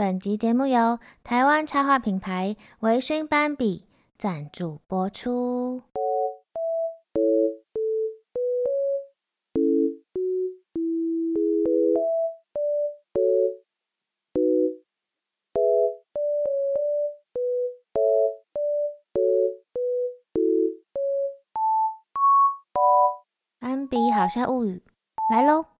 本集节目由台湾插画品牌微醺斑比赞助播出。斑比好笑物语来喽！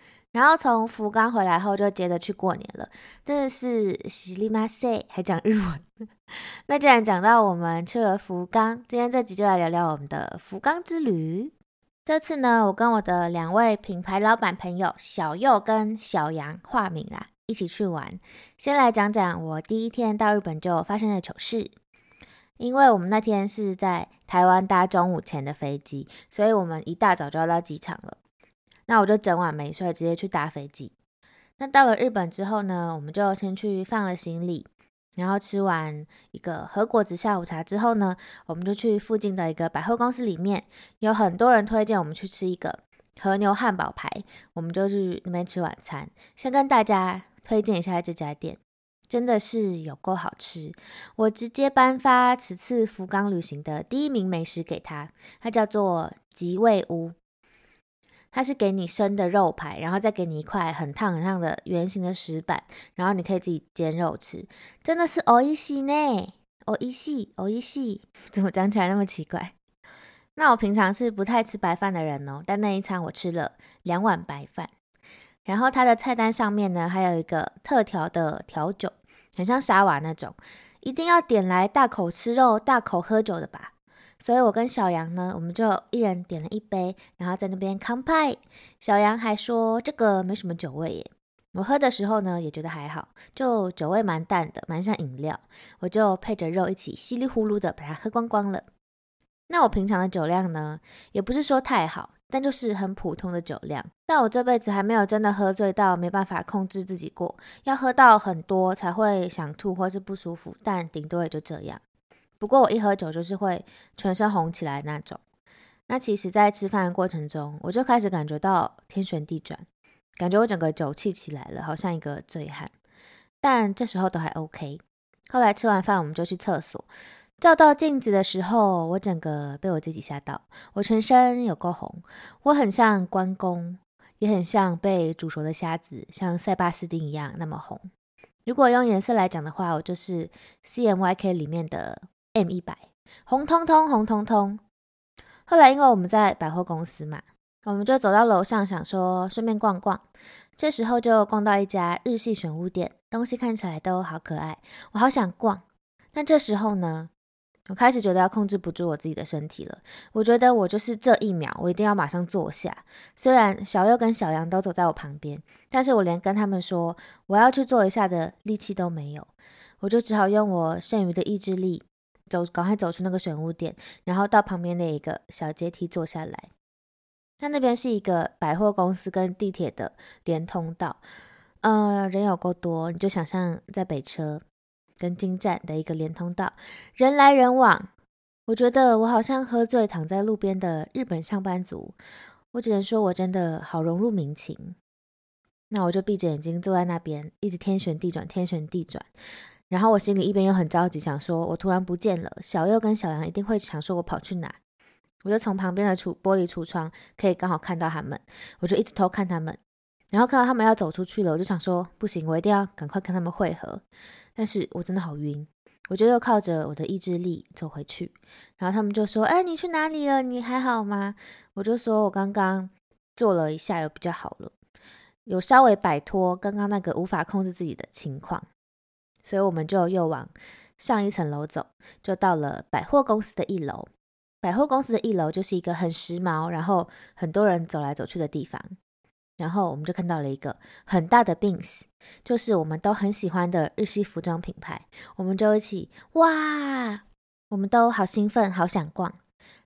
然后从福冈回来后，就接着去过年了。真的是喜里马赛，还讲日文。那既然讲到我们去了福冈，今天这集就来聊聊我们的福冈之旅。这次呢，我跟我的两位品牌老板朋友小右跟小杨化名啦，一起去玩。先来讲讲我第一天到日本就发生的糗事。因为我们那天是在台湾搭中午前的飞机，所以我们一大早就要到机场了。那我就整晚没睡，直接去搭飞机。那到了日本之后呢，我们就先去放了行李，然后吃完一个和果子下午茶之后呢，我们就去附近的一个百货公司里面，有很多人推荐我们去吃一个和牛汉堡排，我们就去那边吃晚餐。先跟大家推荐一下这家店，真的是有够好吃，我直接颁发此次福冈旅行的第一名美食给他，它叫做吉味屋。它是给你生的肉排，然后再给你一块很烫很烫的圆形的石板，然后你可以自己煎肉吃，真的是おいしい呢，おいしい，おいしい，怎么讲起来那么奇怪？那我平常是不太吃白饭的人哦，但那一餐我吃了两碗白饭，然后它的菜单上面呢还有一个特调的调酒，很像沙瓦那种，一定要点来大口吃肉、大口喝酒的吧。 所以，我跟小杨呢，我们就一人点了一杯，然后在那边干杯。小杨还说这个没什么酒味耶。我喝的时候呢，也觉得还好，就酒味蛮淡的，蛮像饮料。我就配着肉一起稀里呼噜的把它喝光光了。那我平常的酒量呢，也不是说太好，但就是很普通的酒量。但我这辈子还没有真的喝醉到没办法控制自己过，要喝到很多才会想吐或是不舒服，但顶多也就这样。不过我一喝酒就是会全身红起来那种。那其实，在吃饭的过程中，我就开始感觉到天旋地转，感觉我整个酒气起来了，好像一个醉汉。但这时候都还 OK。后来吃完饭，我们就去厕所，照到镜子的时候，我整个被我自己吓到，我全身有够红，我很像关公，也很像被煮熟的虾子，像塞巴斯丁一样那么红。如果用颜色来讲的话，我就是 CMYK 里面的。M 一百，红彤彤，红彤彤。后来因为我们在百货公司嘛，我们就走到楼上，想说顺便逛逛。这时候就逛到一家日系选物店，东西看起来都好可爱，我好想逛。但这时候呢，我开始觉得要控制不住我自己的身体了。我觉得我就是这一秒，我一定要马上坐下。虽然小右跟小杨都走在我旁边，但是我连跟他们说我要去坐一下的力气都没有。我就只好用我剩余的意志力。走，赶快走出那个选物店，然后到旁边的一个小阶梯坐下来。那那边是一个百货公司跟地铁的连通道，呃，人有够多，你就想象在北车跟金站的一个连通道，人来人往。我觉得我好像喝醉躺在路边的日本上班族，我只能说我真的好融入民情。那我就闭着眼睛坐在那边，一直天旋地转，天旋地转。然后我心里一边又很着急，想说我突然不见了，小右跟小杨一定会想说我跑去哪。我就从旁边的橱玻璃橱窗可以刚好看到他们，我就一直偷看他们。然后看到他们要走出去了，我就想说不行，我一定要赶快跟他们会合。但是我真的好晕，我就又靠着我的意志力走回去。然后他们就说：“哎，你去哪里了？你还好吗？”我就说我刚刚坐了一下，有比较好了，有稍微摆脱刚刚那个无法控制自己的情况。所以我们就又往上一层楼走，就到了百货公司的一楼。百货公司的一楼就是一个很时髦，然后很多人走来走去的地方。然后我们就看到了一个很大的 Bins，就是我们都很喜欢的日系服装品牌。我们就一起哇，我们都好兴奋，好想逛。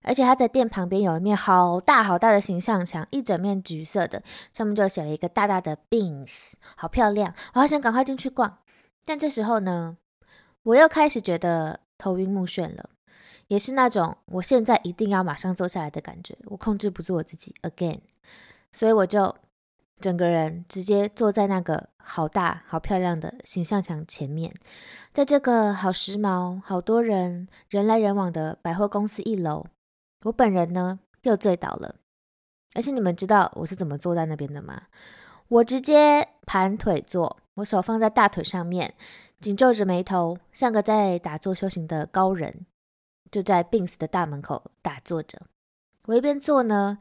而且他的店旁边有一面好大好大的形象墙，一整面橘色的，上面就写了一个大大的 Bins，好漂亮，我好想赶快进去逛。但这时候呢，我又开始觉得头晕目眩了，也是那种我现在一定要马上坐下来的感觉，我控制不住我自己 again，所以我就整个人直接坐在那个好大好漂亮的形象墙前面，在这个好时髦、好多人人来人往的百货公司一楼。我本人呢又醉倒了，而且你们知道我是怎么坐在那边的吗？我直接盘腿坐，我手放在大腿上面，紧皱着眉头，像个在打坐修行的高人，就在 Beams 的大门口打坐着。我一边坐呢，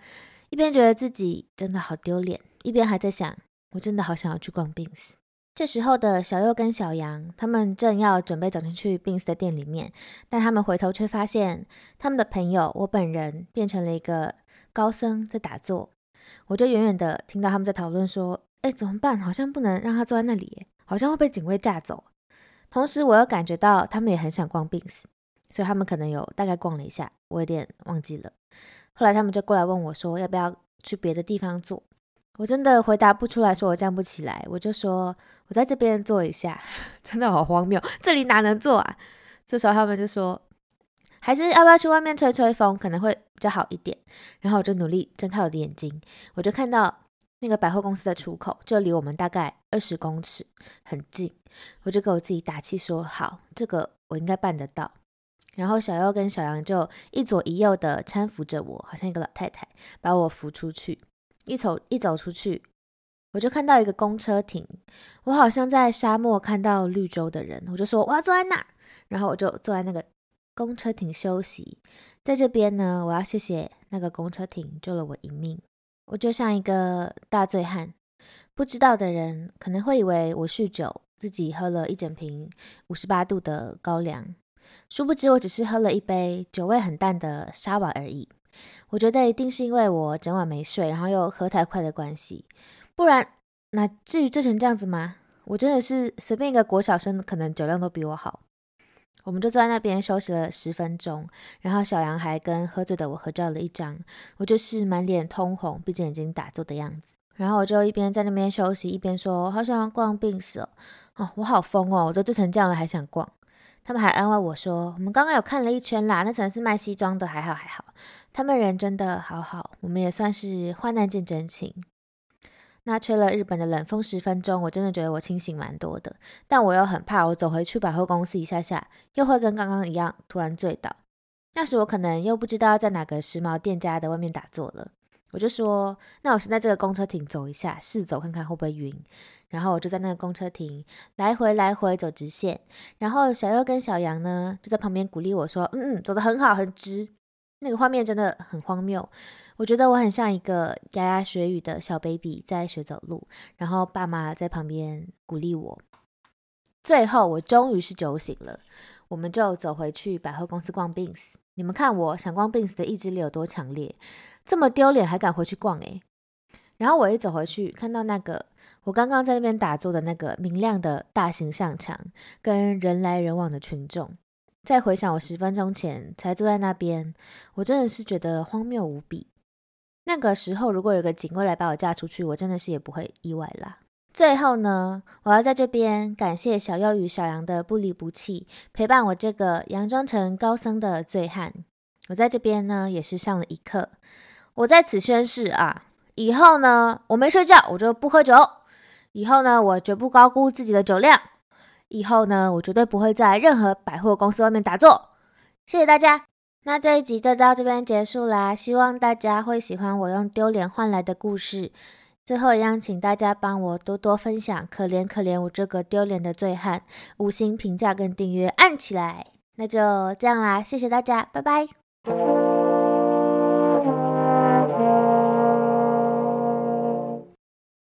一边觉得自己真的好丢脸，一边还在想，我真的好想要去逛 Beams。这时候的小右跟小杨，他们正要准备走进去 Beams 的店里面，但他们回头却发现他们的朋友我本人变成了一个高僧在打坐。我就远远的听到他们在讨论说：“哎，怎么办？好像不能让他坐在那里，好像会被警卫架走。”同时，我又感觉到他们也很想逛 Beams，所以他们可能有大概逛了一下，我有点忘记了。后来他们就过来问我说：“要不要去别的地方坐？”我真的回答不出来，说我站不起来，我就说我在这边坐一下，真的好荒谬，这里哪能坐啊？这时候他们就说，还是要不要去外面吹吹风，可能会比较好一点。然后我就努力睁开我的眼睛，我就看到那个百货公司的出口就离我们大概二十公尺，很近。我就给我自己打气说，好，这个我应该办得到。然后小优跟小杨就一左一右的搀扶着我，好像一个老太太，把我扶出去。一走一走出去，我就看到一个公车亭，我好像在沙漠看到绿洲的人，我就说我要坐在那，然后我就坐在那个公车亭休息。在这边呢，我要谢谢那个公车亭救了我一命。我就像一个大醉汉，不知道的人可能会以为我酗酒，自己喝了一整瓶五十八度的高粱，殊不知我只是喝了一杯酒味很淡的沙瓦而已。我觉得一定是因为我整晚没睡，然后又喝太快的关系，不然那至于醉成这样子吗？我真的是随便一个国小生，可能酒量都比我好。我们就坐在那边休息了十分钟，然后小杨还跟喝醉的我合照了一张，我就是满脸通红，闭着眼睛打坐的样子。然后我就一边在那边休息，一边说：“我好想要逛病室，哦，我好疯哦，我都醉成这样了还想逛。”他们还安慰我说：“我们刚刚有看了一圈啦，那层是卖西装的，还好还好。”他们人真的好好，我们也算是患难见真情。那吹了日本的冷风十分钟，我真的觉得我清醒蛮多的，但我又很怕，我走回去百货公司一下下，又会跟刚刚一样突然醉倒。那时我可能又不知道在哪个时髦店家的外面打坐了，我就说，那我先在这个公车亭走一下，试走看看会不会晕。然后我就在那个公车亭来回来回走直线，然后小优跟小杨呢就在旁边鼓励我说，嗯嗯，走得很好，很直。那个画面真的很荒谬，我觉得我很像一个牙牙学语的小 baby 在学走路，然后爸妈在旁边鼓励我。最后我终于是酒醒了，我们就走回去百货公司逛 Bins。你们看我想逛 Bins 的意志力有多强烈，这么丢脸还敢回去逛诶。然后我一走回去，看到那个我刚刚在那边打坐的那个明亮的大形象墙，跟人来人往的群众。再回想我十分钟前才坐在那边，我真的是觉得荒谬无比。那个时候如果有个警卫来把我架出去，我真的是也不会意外啦。最后呢，我要在这边感谢小优与小杨的不离不弃，陪伴我这个佯装成高僧的醉汉。我在这边呢也是上了一课。我在此宣誓啊，以后呢我没睡觉我就不喝酒，以后呢我绝不高估自己的酒量。以后呢，我绝对不会在任何百货公司外面打坐。谢谢大家，那这一集就到这边结束啦。希望大家会喜欢我用丢脸换来的故事。最后一样，请大家帮我多多分享，可怜可怜我这个丢脸的醉汉，五星评价跟订阅按起来。那就这样啦，谢谢大家，拜拜。